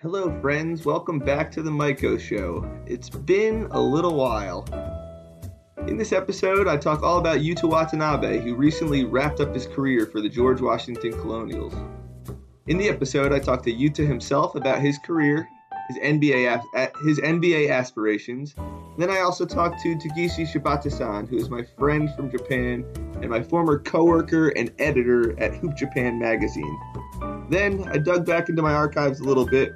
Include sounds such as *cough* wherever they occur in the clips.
Hello, friends. Welcome back to the Maiko Show. It's been a little while. In this episode, I talk all about Yuta Watanabe, who recently wrapped up his career for the George Washington Colonials. In the episode, I talk to Yuta himself about his career, his NBA his NBA aspirations. Then I also talk to Takeshi Shibata-san, who is my friend from Japan and my former coworker and editor at Hoop Japan magazine. Then I dug back into my archives a little bit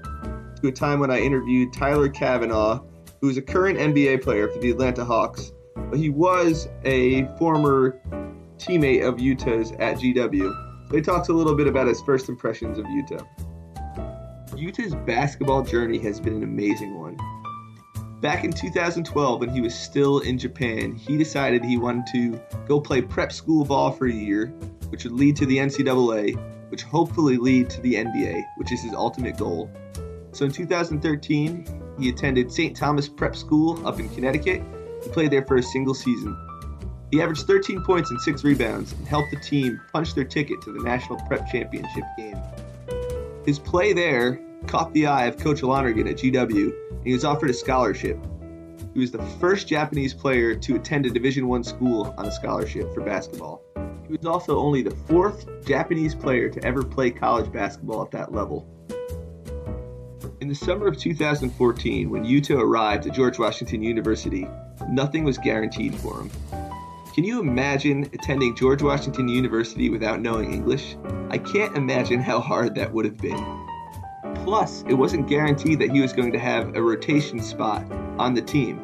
to a time when I interviewed Tyler Cavanaugh, who is a current NBA player for the Atlanta Hawks, but he was a former teammate of Yuta's at GW. So he talks a little bit about his first impressions of Yuta. Yuta's basketball journey has been an amazing one. Back in 2012, when he was still in Japan, he decided he wanted to go play prep school ball for a year, which would lead to the NCAA, which hopefully lead to the NBA, which is his ultimate goal. So in 2013, he attended St. Thomas Prep School up in Connecticut. He played there for a single season. He averaged 13 points and 6 rebounds and helped the team punch their ticket to the National Prep Championship game. His play there caught the eye of Coach Lonergan at GW, and he was offered a scholarship. He was the first Japanese player to attend a Division One school on a scholarship for basketball. He was also only the fourth Japanese player to ever play college basketball at that level. In the summer of 2014, when Yuta arrived at George Washington University, nothing was guaranteed for him. Can you imagine attending George Washington University without knowing English? I can't imagine how hard that would have been. Plus, it wasn't guaranteed that he was going to have a rotation spot on the team.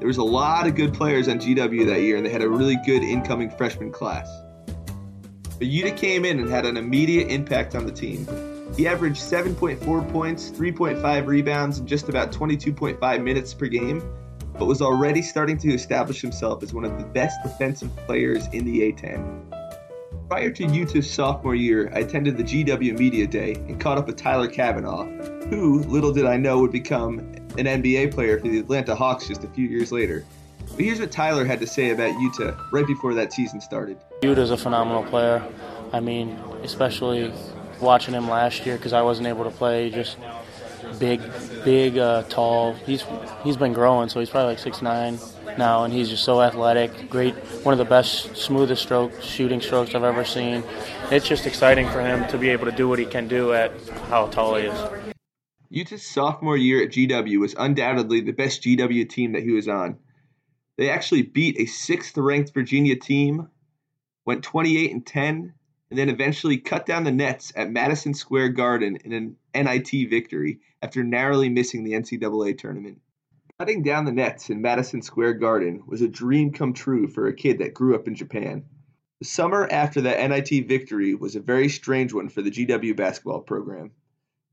There was a lot of good players on GW that year, and they had a really good incoming freshman class. But Yuta came in and had an immediate impact on the team. He averaged 7.4 points, 3.5 rebounds, and just about 22.5 minutes per game, but was already starting to establish himself as one of the best defensive players in the A10. Prior to Yuta's sophomore year, I attended the GW Media Day and caught up with Tyler Cavanaugh, who, little did I know, would become an NBA player for the Atlanta Hawks just a few years later. But here's what Tyler had to say about Yuta right before that season started. Yuta's a phenomenal player. I mean, especially watching him last year because I wasn't able to play. Just big, big, uh, tall. He's he's been growing, so he's probably like six nine now, and he's just so athletic. Great, one of the best, smoothest stroke shooting strokes I've ever seen. It's just exciting for him to be able to do what he can do at how tall he is. Yuta's sophomore year at GW was undoubtedly the best GW team that he was on. They actually beat a sixth ranked Virginia team, went 28 and 10, and then eventually cut down the nets at Madison Square Garden in an NIT victory after narrowly missing the NCAA tournament. Cutting down the nets in Madison Square Garden was a dream come true for a kid that grew up in Japan. The summer after that NIT victory was a very strange one for the GW basketball program.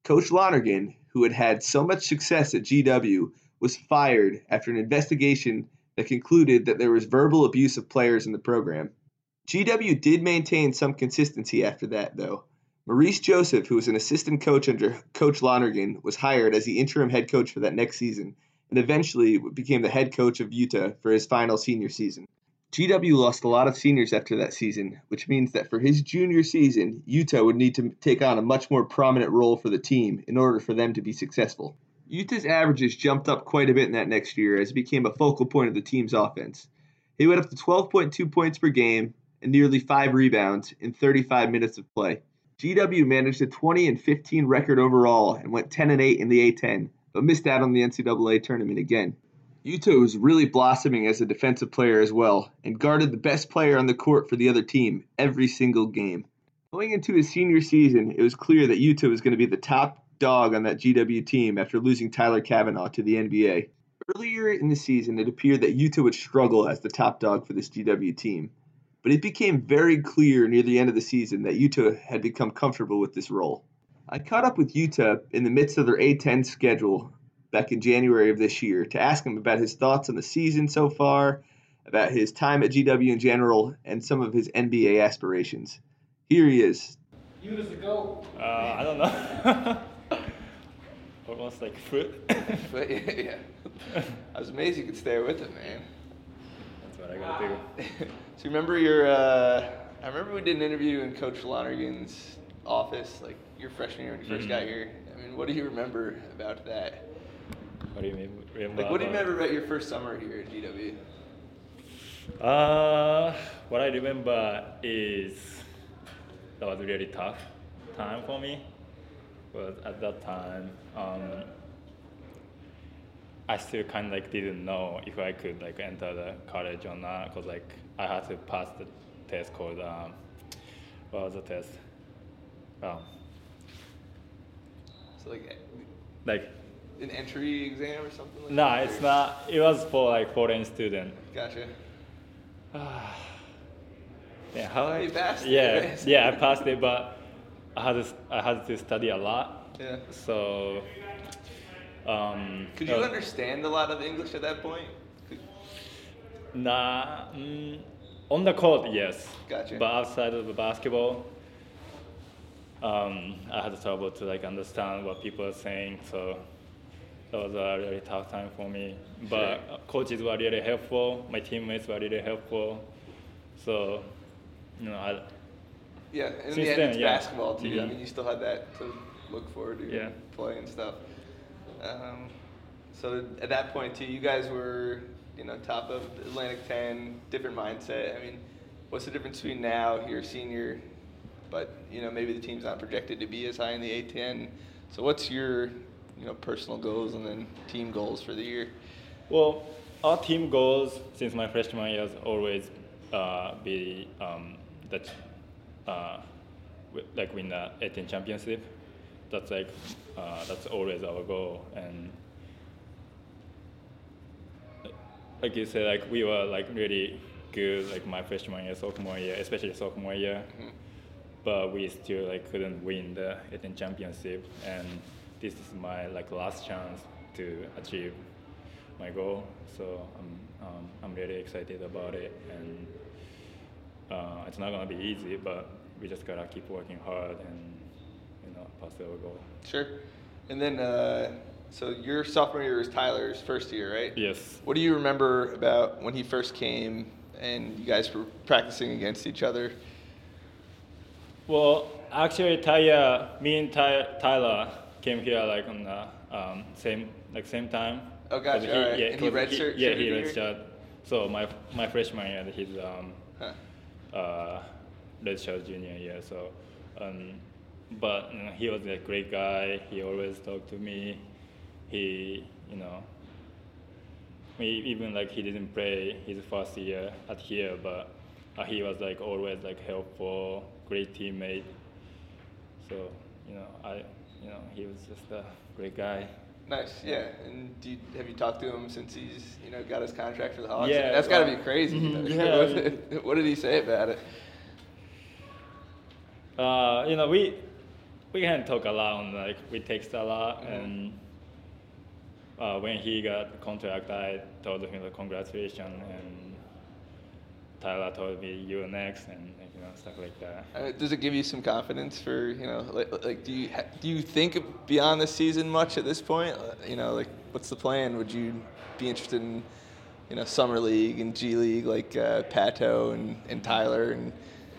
Coach Lonergan, who had had so much success at GW, was fired after an investigation that concluded that there was verbal abuse of players in the program. GW did maintain some consistency after that, though. Maurice Joseph, who was an assistant coach under Coach Lonergan, was hired as the interim head coach for that next season, and eventually became the head coach of Yuta for his final senior season. GW lost a lot of seniors after that season, which means that for his junior season, Yuta would need to take on a much more prominent role for the team in order for them to be successful. Yuta's averages jumped up quite a bit in that next year as he became a focal point of the team's offense. He went up to 12.2 points per game, and nearly five rebounds in 35 minutes of play. GW managed a 20 and 15 record overall and went 10 and 8 in the A10, but missed out on the NCAA tournament again. Yuta was really blossoming as a defensive player as well, and guarded the best player on the court for the other team every single game. Going into his senior season, it was clear that Yuta was going to be the top dog on that GW team after losing Tyler Cavanaugh to the NBA. Earlier in the season, it appeared that Yuta would struggle as the top dog for this GW team, but it became very clear near the end of the season that Yuta had become comfortable with this role. I caught up with Yuta in the midst of their A10 schedule back in January of this year to ask him about his thoughts on the season so far, about his time at GW in general, and some of his NBA aspirations. Here he is. Yuta's the GOAT. Uh, I don't know. *laughs* Almost like foot. but *laughs* yeah, yeah. I was amazed you could stay with him, man. What I gotta do. *laughs* So remember your? Uh, I remember we did an interview in Coach Lonergan's office, like your freshman year when you 1st got here. I mean, what do you remember about that? What do you mean? Remember Like, what do you remember about your first summer here at GW? Uh, what I remember is that was really tough time for me. But at that time, um, I still kind of like didn't know if I could like enter the college or not because like I had to pass the test called um, what was the test? Um, So like like an entry exam or something like that? no, that? it's or- not. It was for like foreign student. Gotcha. *sighs* Yeah, how You I passed yeah right? yeah I passed it, but I had to I had to study a lot. Yeah. So. Um, Could you uh, understand a lot of English at that point? Could- Nah, mm, on the court, yes. Gotcha. But outside of the basketball, um, I had trouble to like understand what people are saying. So that was a really tough time for me. But Sure. uh, coaches were really helpful. My teammates were really helpful. So, you know, I, Yeah, and in the end, then, it's yeah. basketball too. I mean, you still had that to look forward to Yeah. play and stuff. Um, so at that point too, you guys were, you know, top of Atlantic 10, different mindset. I mean, what's the difference between now, you're senior, but you know maybe the team's not projected to be as high in the A10. So what's your, you know, personal goals and then team goals for the year? Well, our team goals since my freshman year has always uh, be um, that uh, like win the A10 championship. That's like uh, that's always our goal and like you said, like we were like really good like my freshman year, sophomore year, especially sophomore year. But we still like couldn't win the A10 championship, and this is my like last chance to achieve my goal. So I'm um, I'm really excited about it, and uh, it's not gonna be easy, but we just gotta keep working hard and you know pass our goal. Sure. And then, uh, so your sophomore year was Tyler's first year, right? Yes. What do you remember about when he first came and you guys were practicing against each other? Well, actually, Tyler, me and Ty, Tyler came here like on the um, same like same time. Oh, gotcha, 'Cause alright. And he 'cause redshirt- Yeah, he redshirt. So my my freshman year, he's um, Huh. uh, redshirt junior year. So, um, but you know, he was a great guy. He always talked to me. He, you know, even like he didn't play his first year at here, but uh, he was like always like helpful, great teammate. So you know, I, you know, he was just a great guy. Nice, yeah. And do you, have you talked to him since he's you know got his contract for the Hawks? Yeah, that's got to be crazy. mhm, *laughs* what, yeah. what did he say about it? Uh, you know, we we can talk a lot, on, like we text a lot, Mhm. and uh, when he got the contract, I told him the congratulations, and Tyler told me you're next, and you know stuff like that. Uh, does it give you some confidence for you know like, like do you ha- do you think beyond the season much at this point? Uh, You know like what's the plan? Would you be interested in you know summer league and G League like uh, Pato and, and Tyler and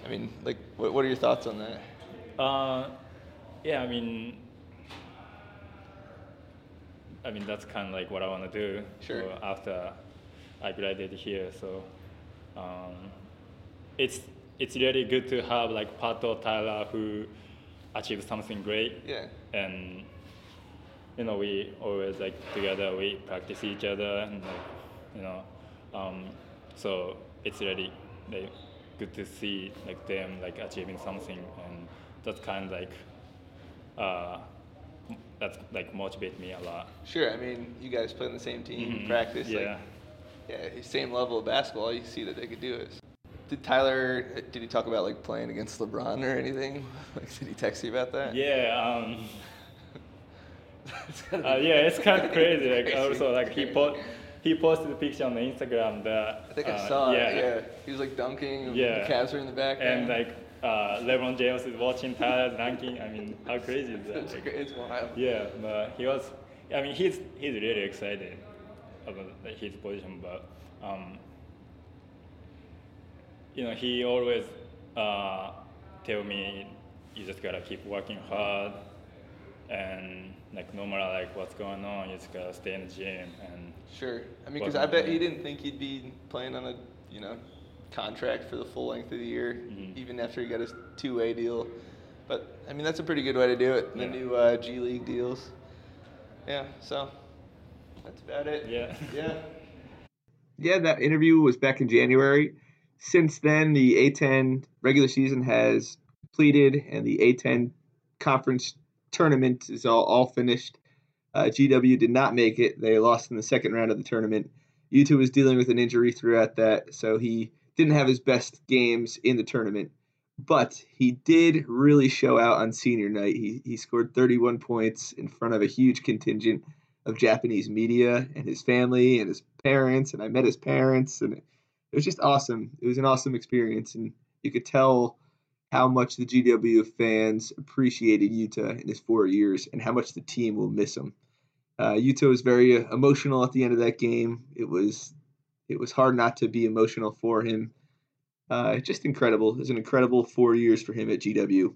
I mean like what, what are your thoughts on that? Uh, yeah, I mean, I mean that's kind of like what I want to do. Sure. After I graduated here, so um, it's it's really good to have like Pato Tyler who achieved something great. Yeah. And you know we always like together we practice each other and like you know um, so it's really like good to see like them like achieving something and that's kind of like uh, that's like motivate me a lot. Sure. I mean you guys play on the same team, Mhm, practice. Yeah. Like, yeah, same level of basketball. You see that they could do it. Did Tyler? Did he talk about like playing against LeBron or anything? *laughs* Like, did he text you about that? Yeah. Um, *laughs* uh, yeah, it's kind of *laughs* crazy. Like Crazy. also like he po- he posted a picture on the Instagram that I think I uh, saw yeah, it. Yeah, he was like dunking. Yeah. the Cavs were in the back. and like uh, LeBron James is watching Tyler dunking. I mean, how crazy is that? *laughs* Like, it's wild. Yeah, but he was. I mean, he's he's really excited about his position, but um, you know, he always uh, tell me you just gotta keep working hard, and like no matter like what's going on, you just gotta stay in the gym and Sure. I mean, because I bet he didn't think he'd be playing on a you know contract for the full length of the year, Mhm. even after he got his two-way deal. But I mean, that's a pretty good way to do it. The Yeah. new uh, G League deals. Yeah. So that's about it. yeah. Yeah. *laughs* Yeah, that interview was back in January. Since then, the A10 regular season has completed, and the A10 conference tournament is all, all finished. Uh, GW did not make it. They lost in the second round of the tournament. Yuta was dealing with an injury throughout that, so he didn't have his best games in the tournament. But he did really show out on senior night. He, he scored 31 points in front of a huge contingent of Japanese media and his family and his parents. And I met his parents, and it was just awesome. It was an awesome experience, and you could tell how much the GW fans appreciated Yuta in his four years and how much the team will miss him. Uh, Yuta was very uh, emotional at the end of that game. It was it was hard not to be emotional for him. Uh, just incredible. It was an incredible four years for him at GW.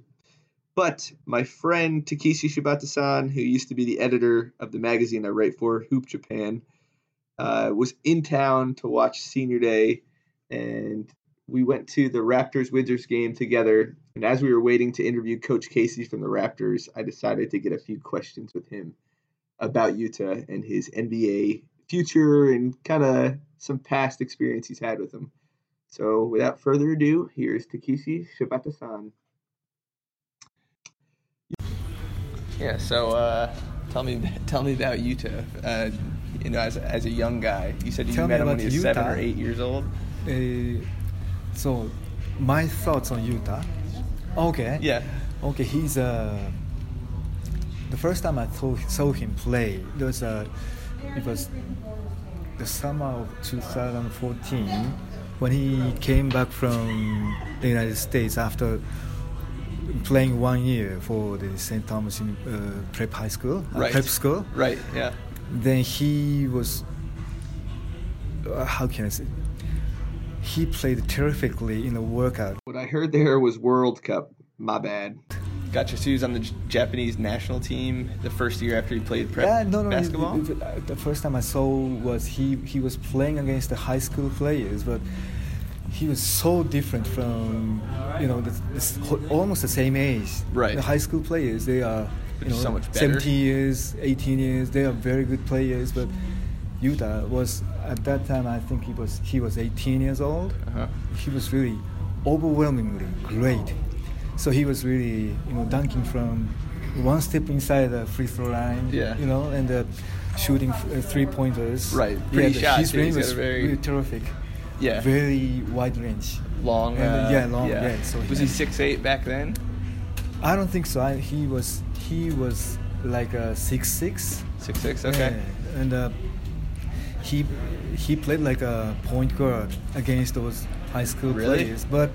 But my friend Takeshi Shibata-san, who used to be the editor of the magazine I write for, Hoop Japan, uh, was in town to watch Senior Day, and we went to the Raptors Wizards game together. And as we were waiting to interview Coach Casey from the Raptors, I decided to get a few questions with him about Yuta and his NBA future and kind of some past experience he's had with him. So without further ado, here's Takeshi Shibata-san. Yeah, so uh, tell me *laughs* tell me about Yuta. Uh, you know, as, as a young guy, you said you Tell me met him when he was seven or eight years old. Uh, so, my thoughts on Yuta. Okay. Yeah. Okay, he's uh, the first time I saw, saw him play. It was uh, it was the summer of 2014 when he came back from the United States after playing one year for the St. Thomas uh, Prep High School, uh, Right. Prep School. Right. Yeah. then he was uh, how can I say he played terrifically in the workout What I heard there was World Cup. My bad. So he was on the J- Japanese national team the first year after he played prep yeah no no basketball. uh, the first time I saw was he he was playing against the high school players but he was so different from you know the, the, almost the same age Right. the high school players they are you know so much better. 17 years 18 years they are very good players but Yuta was at that time I think he was he was 18 years old Uh-huh. he was really overwhelmingly great. So he was really, you know, dunking from one step inside the free throw line, Yeah. you know, and uh, shooting uh, three pointers. Right, pretty the- shot, His range was very- really terrific. Yeah. Very wide range. long. And, uh, yeah, long, yeah, so was he- he six eight back then? I don't think so. I, he was he was like a six six. Six six. Okay. Yeah, and uh, he he played like a point guard against those high school Really? players, but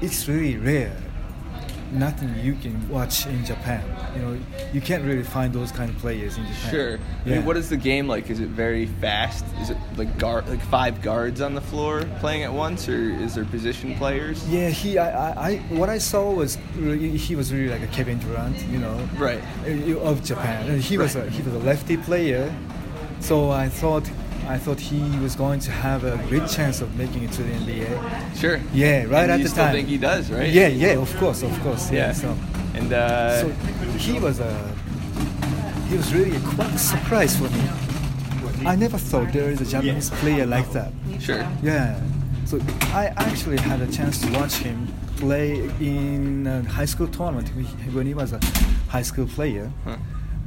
it's really rare. Nothing you can watch in Japan. You know, you can't really find those kind of players in Japan. Sure. I Yeah. mean, what is the game like? Is it very fast? Is it like guard, like five guards on the floor playing at once, or is there position players? Yeah, he. I, I, I. What I saw was really, he was really like a Kevin Durant, you know, Right. of Japan. And he was a, he was a lefty player, so I thought I thought he was going to have a great chance of making it to the NBA. Sure. Yeah, right and at the still time. think he does, right? Yeah, yeah, of course, of course. Yeah. Yeah. So, And uh, so he was a he was really a quite a surprise for me. I never thought there is a Japanese player like that. sure. Yeah. So I actually had a chance to watch him play in a high school tournament when- when he was a high school player. Huh.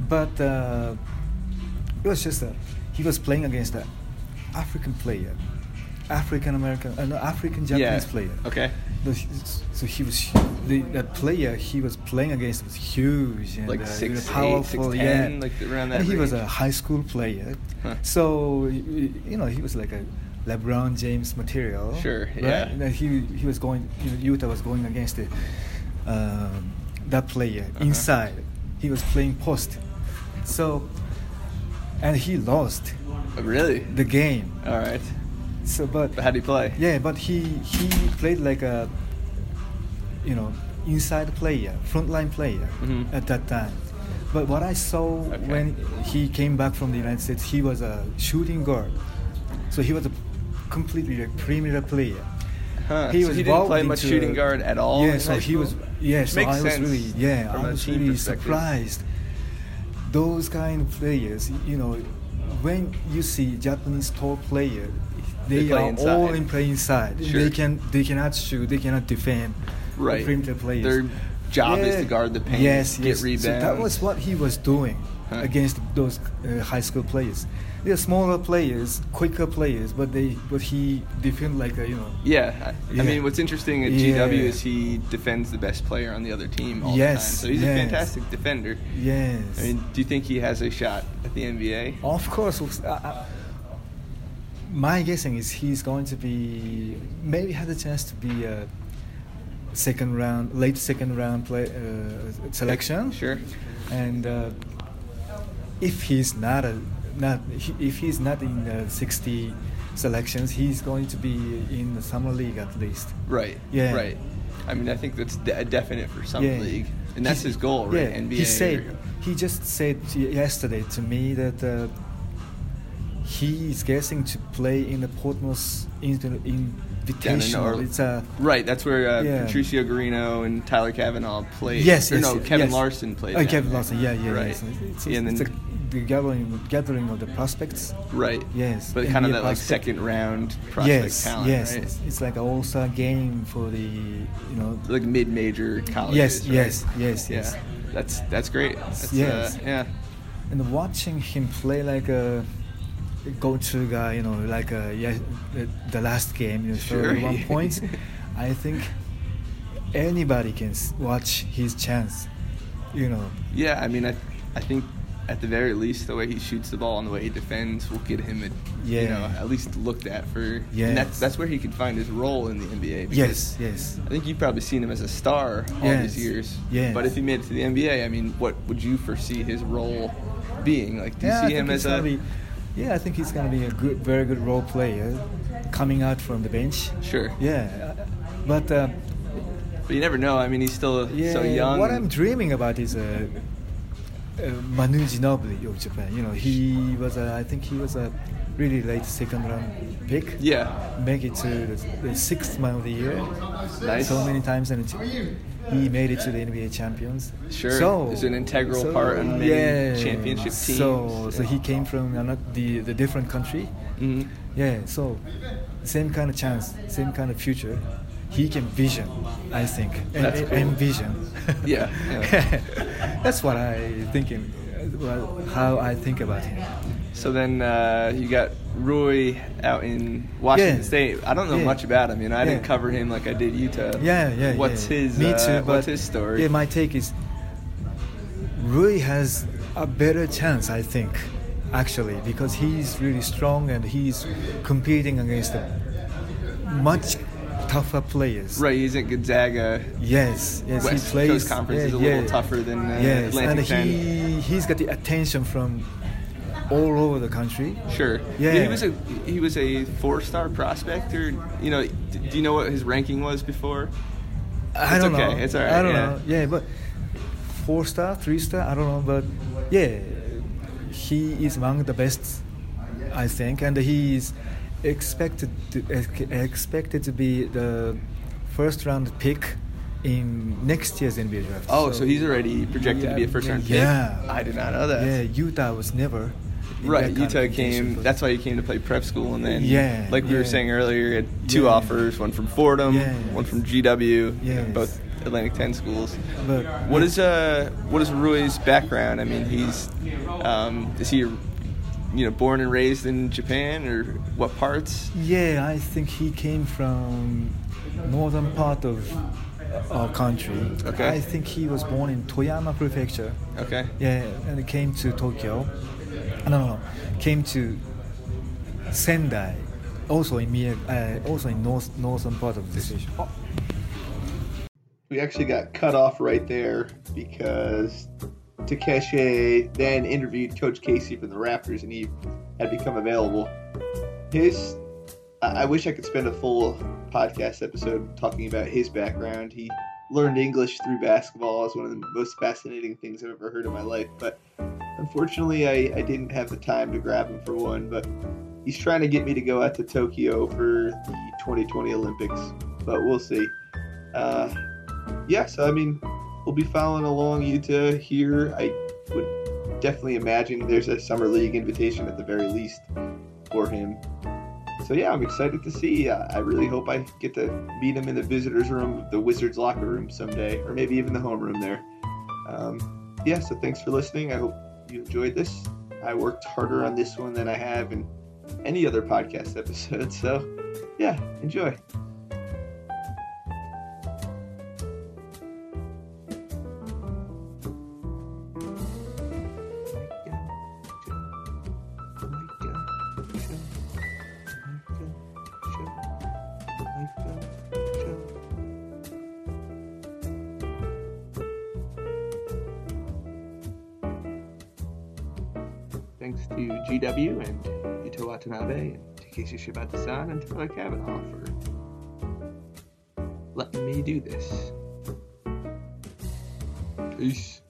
But uh, it was just a, he was playing against an African player, African American, uh, no, African Japanese yeah. player. Okay. So he was the, the player he was playing against was huge and Like uh, six, eight, powerful. 6'10", yeah, like around that And he was a high school player, Huh. so you know he was like a LeBron James material. Sure, right? yeah. And he he was going. You know, Yuta was going against the, um, that player Uh-huh. inside. He was playing post, so and he lost really? the game. All right. So, but But how would he play? yeah, but he he played like a you know inside player, frontline player Mhm. at that time. But what I saw Okay. when he came back from the United States, he was a shooting guard. So he was a completely a premier player. Huh. He so was he didn't play much shooting a- guard at all. Yeah, so he was. Yeah, so I was really. Yeah, I was really surprised. Those kind of players, you know, when you see Japanese tall player, They they, are inside. all in play inside. Sure. They can they cannot shoot. They cannot defend. Right. Perimeter players. Their job is to guard the paint, Yes, get yes. rebounds. So that was what he was doing Huh. against those uh, high school players. They're smaller players, quicker players, but they but he defend like a you know. Yeah, I, I mean, what's interesting at Yeah. GW is he defends the best player on the other team all Yes, the time. So he's a fantastic defender. Yes. I mean, do you think he has a shot at the NBA? Of course. Uh, uh, my guessing is he's going to be maybe had a chance to be a second round, late second round play uh, selection. Sure. And uh, if he's not a not if he's not in the 60 selections, he's going to be in the summer league at least. Right. Yeah. Right. I mean, I think that's de- definite for summer Yeah. league, and that's his goal, right? Yeah, NBA. he said he just said yesterday to me that uh, he is guessing to play in the Inter- Invitational. Or- It's a Right, that's where uh, Yeah. Patricio Garino and Tyler Cavanaugh played. yes, or yes, no, Kevin yes. Larsen played. Oh, Kevin. Larsen, yeah, yeah, right. yes. It's, Yeah, and it's then, a, the gathering, gathering of the prospects. right. Yes, but kind of NBA that like second round prospect yes, talent, yes. right? It's, like an all-star game for the, you know. Like mid-major colleges. Yes, right? yes, yes, Yeah, yes. that's that's great. That's, Yes. uh, yeah. and watching him play like a go-to guy, you know, like a, yeah, the, the last game, you know, Sure. 31 *laughs* points. I think anybody can watch his chance, you know. Yeah, I mean, I, I think at the very least, the way he shoots the ball and the way he defends will get him, a, you know, at least looked at for. And that's that's where he could find his role in the NBA. Yes, yes. I think you've probably seen him as a star all Yes. these years. Yes. But if he made it to the NBA, I mean, what would you foresee his role being? Like, do you yeah, see him as a? be, yeah, I think he's gonna be a good, very good role player, coming out from the bench. Sure. Yeah, but uh, But you never know. I mean, he's still yeah, so young. what I'm dreaming about is a uh, Manu Ginobili of Japan. You know, he was, a, I think he was a really late second round pick. yeah. Make it to the, the sixth man of the year. Nice. So many times, and he made it to the NBA champions. Sure. So Is an integral so, part in many yeah, championship teams. So, so he came from the the different country. hmm Yeah. So, same kind of chance, same kind of future. He can vision, I think, and, That's cool. envision. *laughs* Yeah, yeah. *laughs* That's what I thinking. Well, how I think about him. So then uh, you got Rui out in Washington Yeah. State. I don't know Yeah. much about him. You know, I didn't cover him like I did Yuta. Yeah, yeah. What's yeah. his? Me uh, too. But what's his story? Yeah, my take is Rui has a better chance, I think, actually, because he's really strong and he's competing against a much tougher players. Right, he's at Gonzaga. Yes, yes, West he plays. Coast Conference yeah, is a yeah. little tougher than uh, yes, Atlantic and 10. he he's got the attention from all over the country. Sure. Yeah. He was a he was a four star prospect, or you know, d- do you know what his ranking was before? I don't okay, know. it's all right, I don't yeah. know. Yeah, but four star, three star, I don't know, but yeah, he is among the best, I think, and he is expected to expected to be the first round pick in next year's NBA draft. Oh, so, he's already projected to be a first round pick. Yeah. I did not know that. Yeah, Yuta was never. Right, that kind of Yuta came. That's why he came to play prep school, and then, Yeah, like we were saying earlier, he had two Yeah. offers: one from Fordham, Yeah. one from GW, Yes. both Atlantic 10 schools. But What is uh what is Rui's background? I mean, he's um, is he you know born and raised in Japan or what parts? Yeah, I think he came from northern part of our country. Okay. I think he was born in Toyama Prefecture. Okay. Yeah, and he came to Tokyo. No, no, no. Came to Sendai, also in Miya, uh, also in north northern part of the station. We actually got cut off right there because Takeshi then interviewed Coach Casey from the Raptors, and he had become available. His, I wish I could spend a full podcast episode talking about his background. He learned English through basketball. is one of the most fascinating things I've ever heard in my life. But unfortunately, I, I didn't have the time to grab him for one. But he's trying to get me to go out to Tokyo for the 2020 Olympics. But we'll see. Uh, yeah, so I mean, we'll be following along Yuta here. I would definitely imagine there's a summer league invitation at the very least for him. So yeah, I'm excited to see. Uh, I really hope I get to meet him in the visitors' room the Wizards locker room someday, or maybe even the homeroom there. Um, yeah, so thanks for listening. I hope you enjoyed this. I worked harder on this one than I have in any other podcast episode. *laughs* So yeah, enjoy. Thanks to GW and Yuta Watanabe and Takeshi Shibata-san and Tyler Cavanaugh for letting me do this. Peace.